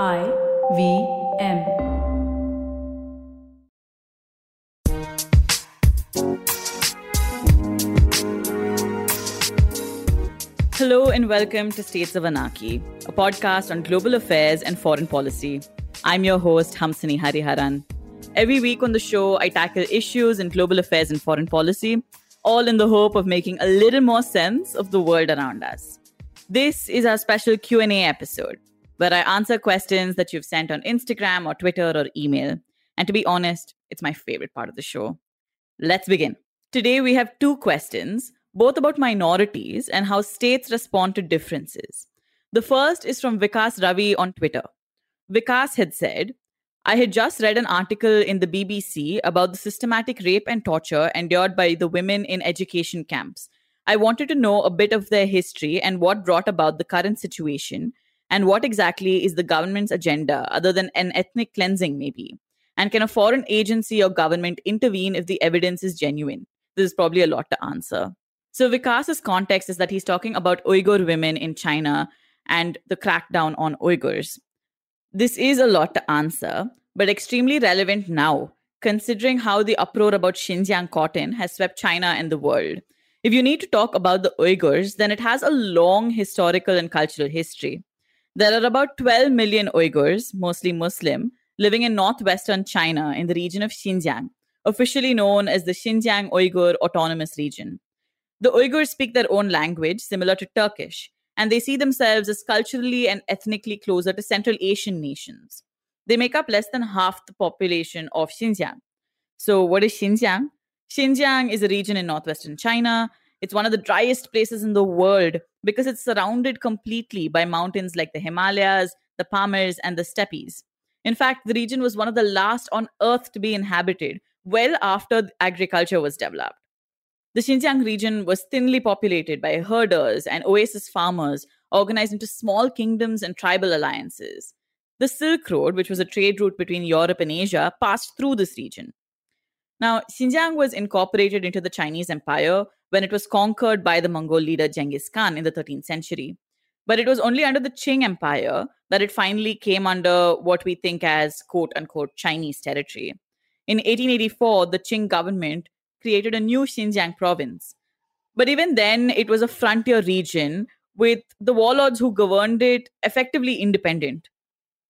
I V M. Hello and welcome to States of Anarchy, a podcast on global affairs and foreign policy. I'm your host, Hamsini Hariharan. Every week on the show, I tackle issues in global affairs and foreign policy, all in the hope of making a little more sense of the world around us. This is our special Q&A episode, where I answer questions that you've sent on Instagram or Twitter or email. And to be honest, it's my favorite part of the show. Let's begin. Today we have two questions, both about minorities and how states respond to differences. The first is from Vikas Ravi on Twitter. Vikas had said, I had just read an article in the BBC about the systematic rape and torture endured by the women in education camps. I wanted to know a bit of their history and what brought about the current situation, and what exactly is the government's agenda other than an ethnic cleansing, maybe. And can a foreign agency or government intervene if the evidence is genuine? This is probably a lot to answer. So, Vikas's context is that he's talking about Uyghur women in China and the crackdown on Uyghurs. This is a lot to answer, but extremely relevant now, considering how the uproar about Xinjiang cotton has swept China and the world. If you need to talk about the Uyghurs, then it has a long historical and cultural history. There are about 12 million Uyghurs, mostly Muslim, living in northwestern China in the region of Xinjiang, officially known as the Xinjiang Uyghur Autonomous Region. The Uyghurs speak their own language, similar to Turkish, and they see themselves as culturally and ethnically closer to Central Asian nations. They make up less than half the population of Xinjiang. So, what is Xinjiang? Xinjiang is a region in northwestern China. It's one of the driest places in the world because it's surrounded completely by mountains like the Himalayas, the Pamirs, and the Steppes. In fact, the region was one of the last on earth to be inhabited well after agriculture was developed. The Xinjiang region was thinly populated by herders and oasis farmers organized into small kingdoms and tribal alliances. The Silk Road, which was a trade route between Europe and Asia, passed through this region. Now, Xinjiang was incorporated into the Chinese Empire when it was conquered by the Mongol leader Genghis Khan in the 13th century. But it was only under the Qing Empire that it finally came under what we think as quote unquote Chinese territory. In 1884, the Qing government created a new Xinjiang province. But even then, it was a frontier region with the warlords who governed it effectively independent.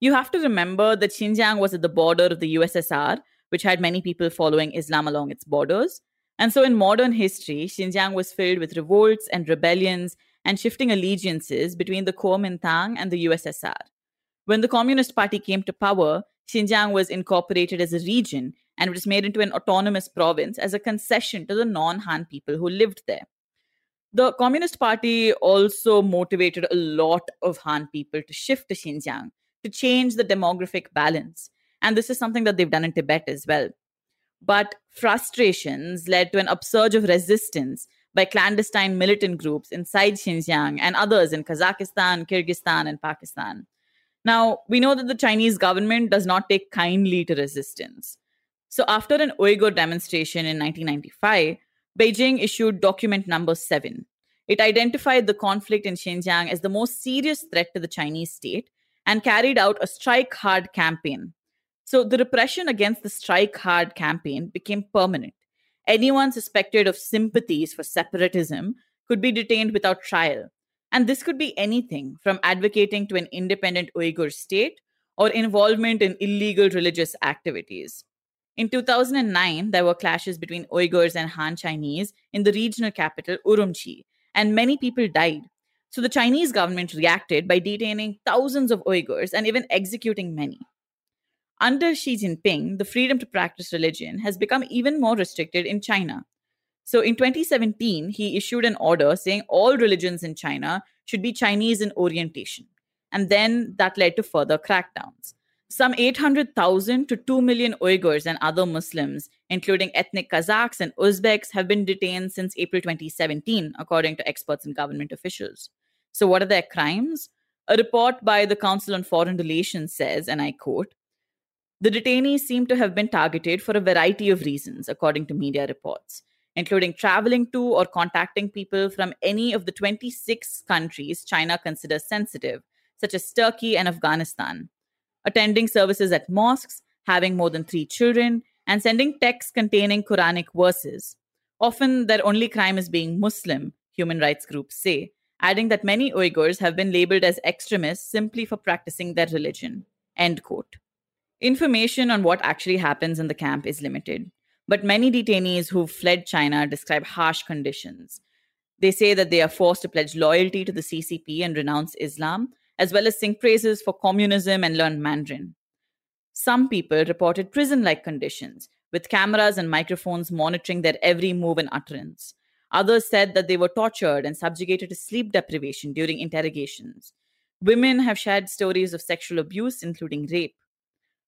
You have to remember that Xinjiang was at the border of the USSR, which had many people following Islam along its borders. And so, in modern history, Xinjiang was filled with revolts and rebellions and shifting allegiances between the Kuomintang and the USSR. When the Communist Party came to power, Xinjiang was incorporated as a region and was made into an autonomous province as a concession to the non Han people who lived there. The Communist Party also motivated a lot of Han people to shift to Xinjiang to change the demographic balance. And this is something that they've done in Tibet as well. But frustrations led to an upsurge of resistance by clandestine militant groups inside Xinjiang and others in Kazakhstan, Kyrgyzstan, and Pakistan. Now, we know that the Chinese government does not take kindly to resistance. So, after an Uyghur demonstration in 1995, Beijing issued document number seven. It identified the conflict in Xinjiang as the most serious threat to the Chinese state and carried out a strike hard campaign. So, the repression against the strike hard campaign became permanent. Anyone suspected of sympathies for separatism could be detained without trial. And this could be anything from advocating to an independent Uyghur state or involvement in illegal religious activities. In 2009, there were clashes between Uyghurs and Han Chinese in the regional capital, Urumqi, and many people died. So the Chinese government reacted by detaining thousands of Uyghurs and even executing many. Under Xi Jinping, the freedom to practice religion has become even more restricted in China. So in 2017, he issued an order saying all religions in China should be Chinese in orientation. And then that led to further crackdowns. Some 800,000 to 2 million Uyghurs and other Muslims, including ethnic Kazakhs and Uzbeks, have been detained since April 2017, according to experts and government officials. So, what are their crimes? A report by the Council on Foreign Relations says, and I quote, the detainees seem to have been targeted for a variety of reasons, according to media reports, including traveling to or contacting people from any of the 26 countries China considers sensitive, such as Turkey and Afghanistan attending services at mosques, having more than three children, and sending texts containing Quranic verses. Often, their only crime is being Muslim, human rights groups say, adding that many Uyghurs have been labeled as extremists simply for practicing their religion. End quote. Information on what actually happens in the camp is limited, but many detainees who've fled China describe harsh conditions. They say that they are forced to pledge loyalty to the CCP and renounce Islam, as well as sing praises for communism and learn Mandarin. Some people reported prison like conditions, with cameras and microphones monitoring their every move and utterance. Others said that they were tortured and subjugated to sleep deprivation during interrogations. Women have shared stories of sexual abuse, including rape.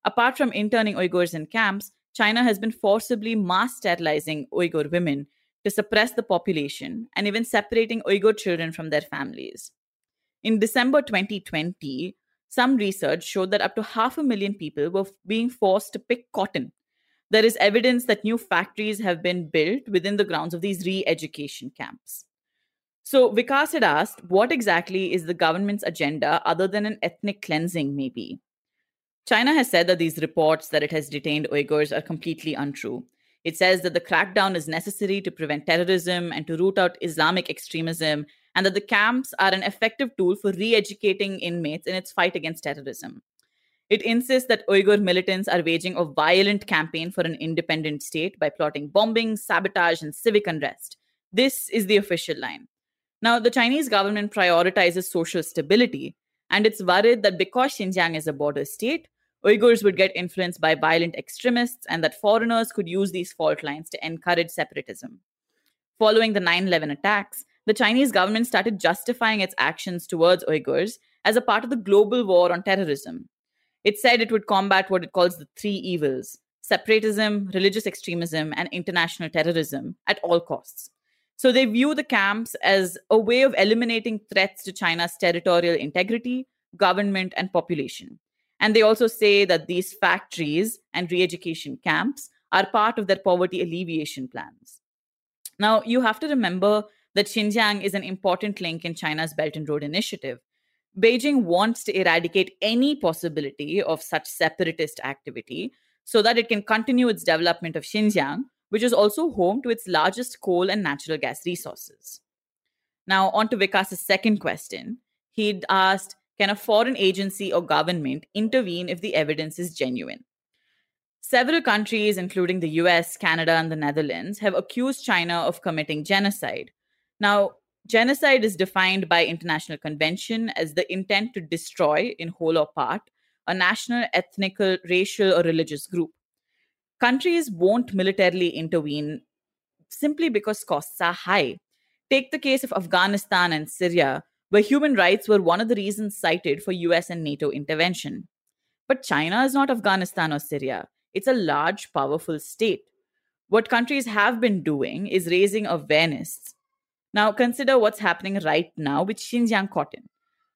Apart from interning Uyghurs in camps, China has been forcibly mass sterilizing Uyghur women to suppress the population and even separating Uyghur children from their families. In December 2020, some research showed that up to half a million people were being forced to pick cotton. There is evidence that new factories have been built within the grounds of these re education camps. So, Vikas had asked, what exactly is the government's agenda other than an ethnic cleansing, maybe? China has said that these reports that it has detained Uyghurs are completely untrue. It says that the crackdown is necessary to prevent terrorism and to root out Islamic extremism and that the camps are an effective tool for re educating inmates in its fight against terrorism. It insists that Uyghur militants are waging a violent campaign for an independent state by plotting bombing, sabotage, and civic unrest. This is the official line. Now, the Chinese government prioritizes social stability, and it's worried that because Xinjiang is a border state, Uyghurs would get influenced by violent extremists and that foreigners could use these fault lines to encourage separatism. Following the 9 11 attacks, the Chinese government started justifying its actions towards Uyghurs as a part of the global war on terrorism. It said it would combat what it calls the three evils separatism, religious extremism, and international terrorism at all costs. So they view the camps as a way of eliminating threats to China's territorial integrity, government, and population. And they also say that these factories and re education camps are part of their poverty alleviation plans. Now, you have to remember that Xinjiang is an important link in China's Belt and Road Initiative. Beijing wants to eradicate any possibility of such separatist activity so that it can continue its development of Xinjiang, which is also home to its largest coal and natural gas resources. Now, on to Vikas's second question. He'd asked Can a foreign agency or government intervene if the evidence is genuine? Several countries, including the US, Canada, and the Netherlands, have accused China of committing genocide. Now, genocide is defined by international convention as the intent to destroy, in whole or part, a national, ethnic, racial, or religious group. Countries won't militarily intervene simply because costs are high. Take the case of Afghanistan and Syria, where human rights were one of the reasons cited for US and NATO intervention. But China is not Afghanistan or Syria. It's a large, powerful state. What countries have been doing is raising awareness now, consider what's happening right now with Xinjiang cotton.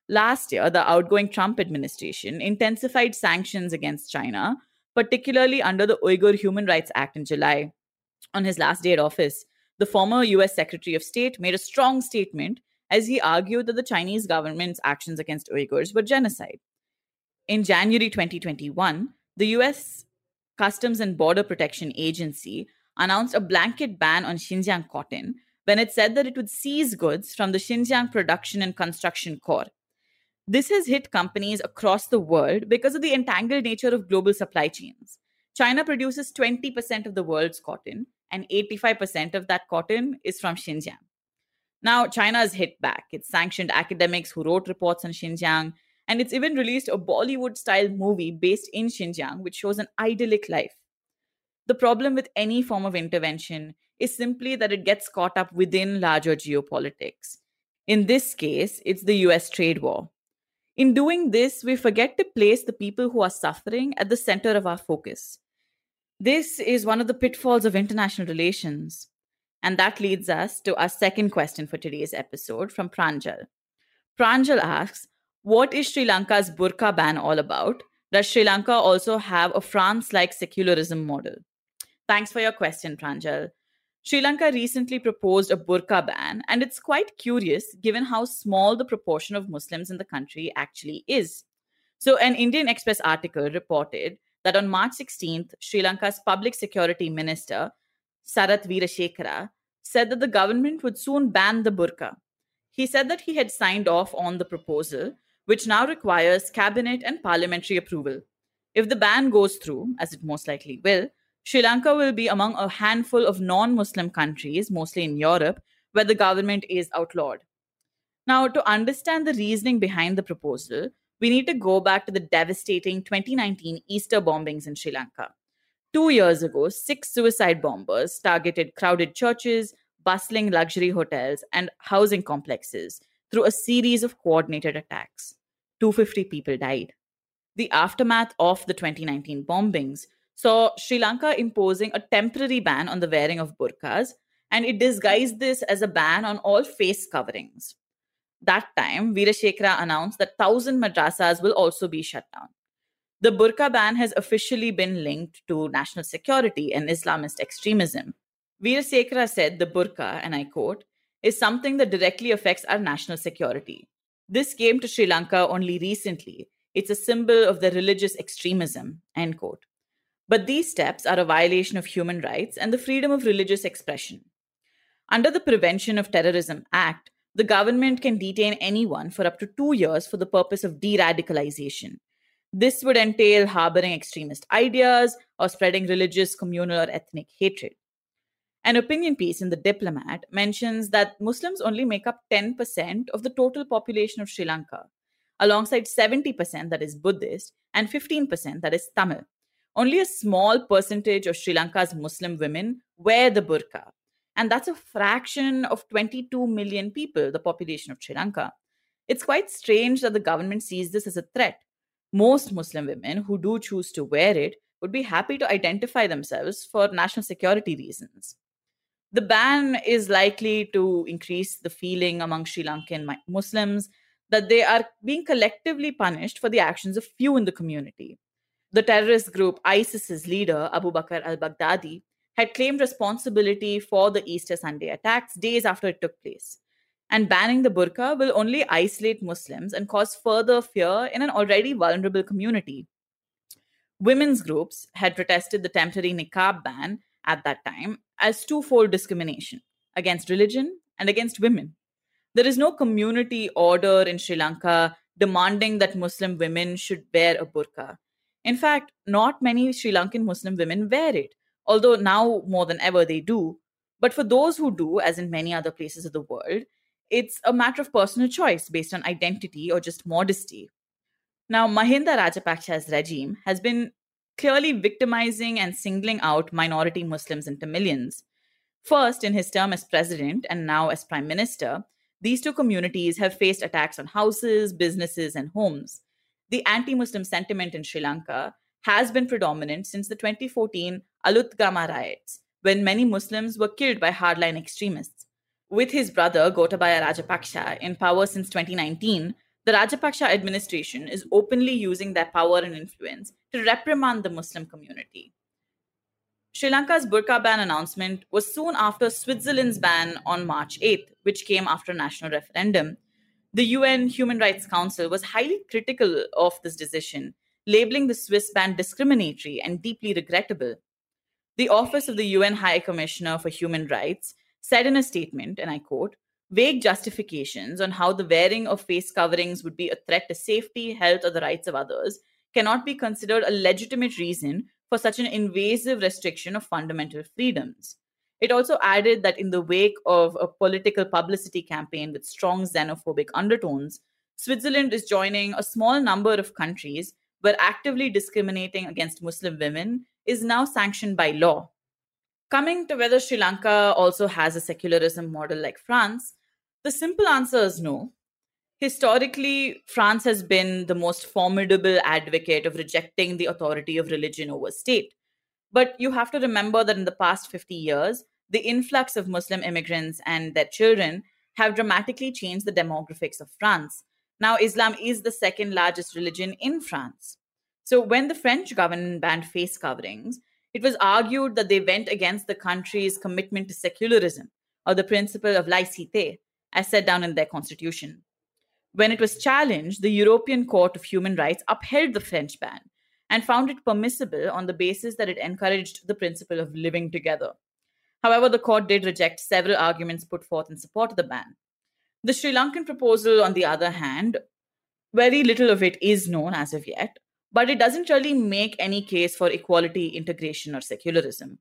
Last year, the outgoing Trump administration intensified sanctions against China, particularly under the Uyghur Human Rights Act in July. On his last day at office, the former US Secretary of State made a strong statement as he argued that the Chinese government's actions against Uyghurs were genocide. In January 2021, the US Customs and Border Protection Agency announced a blanket ban on Xinjiang cotton when it said that it would seize goods from the Xinjiang Production and Construction Corps. This has hit companies across the world because of the entangled nature of global supply chains. China produces 20% of the world's cotton, and 85% of that cotton is from Xinjiang. Now, China has hit back. It's sanctioned academics who wrote reports on Xinjiang, and it's even released a Bollywood style movie based in Xinjiang, which shows an idyllic life. The problem with any form of intervention is simply that it gets caught up within larger geopolitics. In this case, it's the US trade war. In doing this, we forget to place the people who are suffering at the center of our focus. This is one of the pitfalls of international relations. And that leads us to our second question for today's episode from Pranjal. Pranjal asks, What is Sri Lanka's burqa ban all about? Does Sri Lanka also have a France like secularism model? Thanks for your question, Pranjal. Sri Lanka recently proposed a burqa ban, and it's quite curious given how small the proportion of Muslims in the country actually is. So, an Indian Express article reported that on March 16th, Sri Lanka's public security minister, Sarath Weerasekera, said that the government would soon ban the burqa. He said that he had signed off on the proposal, which now requires cabinet and parliamentary approval. If the ban goes through, as it most likely will, Sri Lanka will be among a handful of non Muslim countries, mostly in Europe, where the government is outlawed. Now, to understand the reasoning behind the proposal, we need to go back to the devastating 2019 Easter bombings in Sri Lanka. Two years ago, six suicide bombers targeted crowded churches, bustling luxury hotels, and housing complexes through a series of coordinated attacks. 250 people died. The aftermath of the 2019 bombings saw Sri Lanka imposing a temporary ban on the wearing of burqas, and it disguised this as a ban on all face coverings. That time, Weerasekera announced that 1,000 madrasas will also be shut down. The burqa ban has officially been linked to national security and Islamist extremism. Weerasekera said the burqa, and I quote, is something that directly affects our national security. This came to Sri Lanka only recently. It's a symbol of the religious extremism, end quote. But these steps are a violation of human rights and the freedom of religious expression. Under the Prevention of Terrorism Act, the government can detain anyone for up to two years for the purpose of de radicalization. This would entail harboring extremist ideas or spreading religious, communal, or ethnic hatred. An opinion piece in The Diplomat mentions that Muslims only make up 10% of the total population of Sri Lanka, alongside 70% that is Buddhist and 15% that is Tamil. Only a small percentage of Sri Lanka's Muslim women wear the burqa, and that's a fraction of 22 million people, the population of Sri Lanka. It's quite strange that the government sees this as a threat. Most Muslim women who do choose to wear it would be happy to identify themselves for national security reasons. The ban is likely to increase the feeling among Sri Lankan Muslims that they are being collectively punished for the actions of few in the community. The terrorist group ISIS's leader, Abu Bakr al Baghdadi, had claimed responsibility for the Easter Sunday attacks days after it took place. And banning the burqa will only isolate Muslims and cause further fear in an already vulnerable community. Women's groups had protested the temporary niqab ban at that time as twofold discrimination against religion and against women. There is no community order in Sri Lanka demanding that Muslim women should wear a burqa. In fact, not many Sri Lankan Muslim women wear it although now more than ever they do. But for those who do, as in many other places of the world, it's a matter of personal choice based on identity or just modesty. Now, Mahinda Rajapaksa's regime has been clearly victimizing and singling out minority Muslims into millions. First, in his term as president and now as prime minister, these two communities have faced attacks on houses, businesses, and homes. The anti Muslim sentiment in Sri Lanka has been predominant since the 2014 Aluthgama riots, when many Muslims were killed by hardline extremists. With his brother Gotabaya Rajapaksa in power since 2019, the Rajapaksa administration is openly using their power and influence to reprimand the Muslim community. Sri Lanka's burqa ban announcement was soon after Switzerland's ban on March 8th, which came after a national referendum. The UN Human Rights Council was highly critical of this decision labeling the Swiss ban discriminatory and deeply regrettable. The Office of the UN High Commissioner for Human Rights said in a statement, and I quote, vague justifications on how the wearing of face coverings would be a threat to safety, health, or the rights of others cannot be considered a legitimate reason for such an invasive restriction of fundamental freedoms. It also added that in the wake of a political publicity campaign with strong xenophobic undertones, Switzerland is joining a small number of countries where actively discriminating against Muslim women is now sanctioned by law. Coming to whether Sri Lanka also has a secularism model like France, the simple answer is no. Historically, France has been the most formidable advocate of rejecting the authority of religion over state. But you have to remember that in the past 50 years, the influx of Muslim immigrants and their children have dramatically changed the demographics of France. Now, Islam is the second largest religion in France. So, when the French government banned face coverings, it was argued that they went against the country's commitment to secularism or the principle of laicite, as set down in their constitution. When it was challenged, the European Court of Human Rights upheld the French ban and found it permissible on the basis that it encouraged the principle of living together. However, the court did reject several arguments put forth in support of the ban. The Sri Lankan proposal, on the other hand, very little of it is known as of yet, but it doesn't really make any case for equality, integration, or secularism.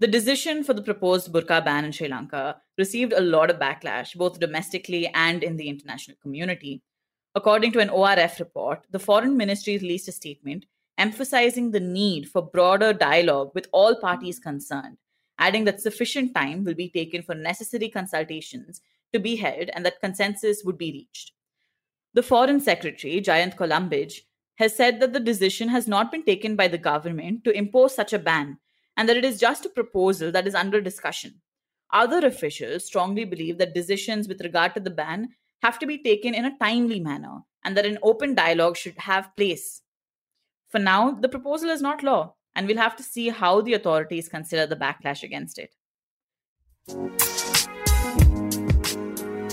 The decision for the proposed burqa ban in Sri Lanka received a lot of backlash, both domestically and in the international community. According to an ORF report, the foreign ministry released a statement emphasizing the need for broader dialogue with all parties concerned, adding that sufficient time will be taken for necessary consultations to be held and that consensus would be reached. The Foreign Secretary, Jayant Colombage, has said that the decision has not been taken by the government to impose such a ban and that it is just a proposal that is under discussion. Other officials strongly believe that decisions with regard to the ban have to be taken in a timely manner and that an open dialogue should have place. For now, the proposal is not law, and we'll have to see how the authorities consider the backlash against it.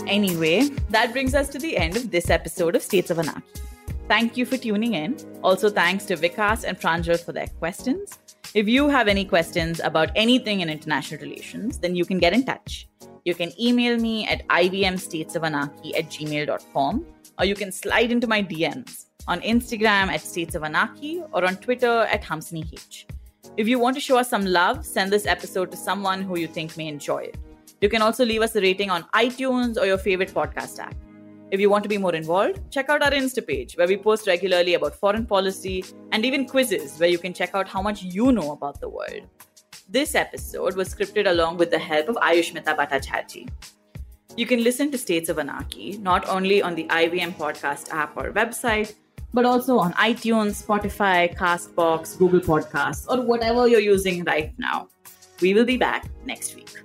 Anyway, that brings us to the end of this episode of States of Anarchy. Thank you for tuning in. Also, thanks to Vikas and Pranjal for their questions. If you have any questions about anything in international relations, then you can get in touch. You can email me at ivmstatesofanarchy at gmail.com or you can slide into my DMs on Instagram at States of Anarchy or on Twitter at HamsiniH. If you want to show us some love, send this episode to someone who you think may enjoy it. You can also leave us a rating on iTunes or your favorite podcast app. If you want to be more involved, check out our Insta page where we post regularly about foreign policy and even quizzes where you can check out how much you know about the world. This episode was scripted along with the help of Ayushmita Bhattacharjee. You can listen to States of Anarchy not only on the IVM podcast app or website, but also on iTunes, Spotify, Castbox, Google Podcasts, or whatever you're using right now. We will be back next week.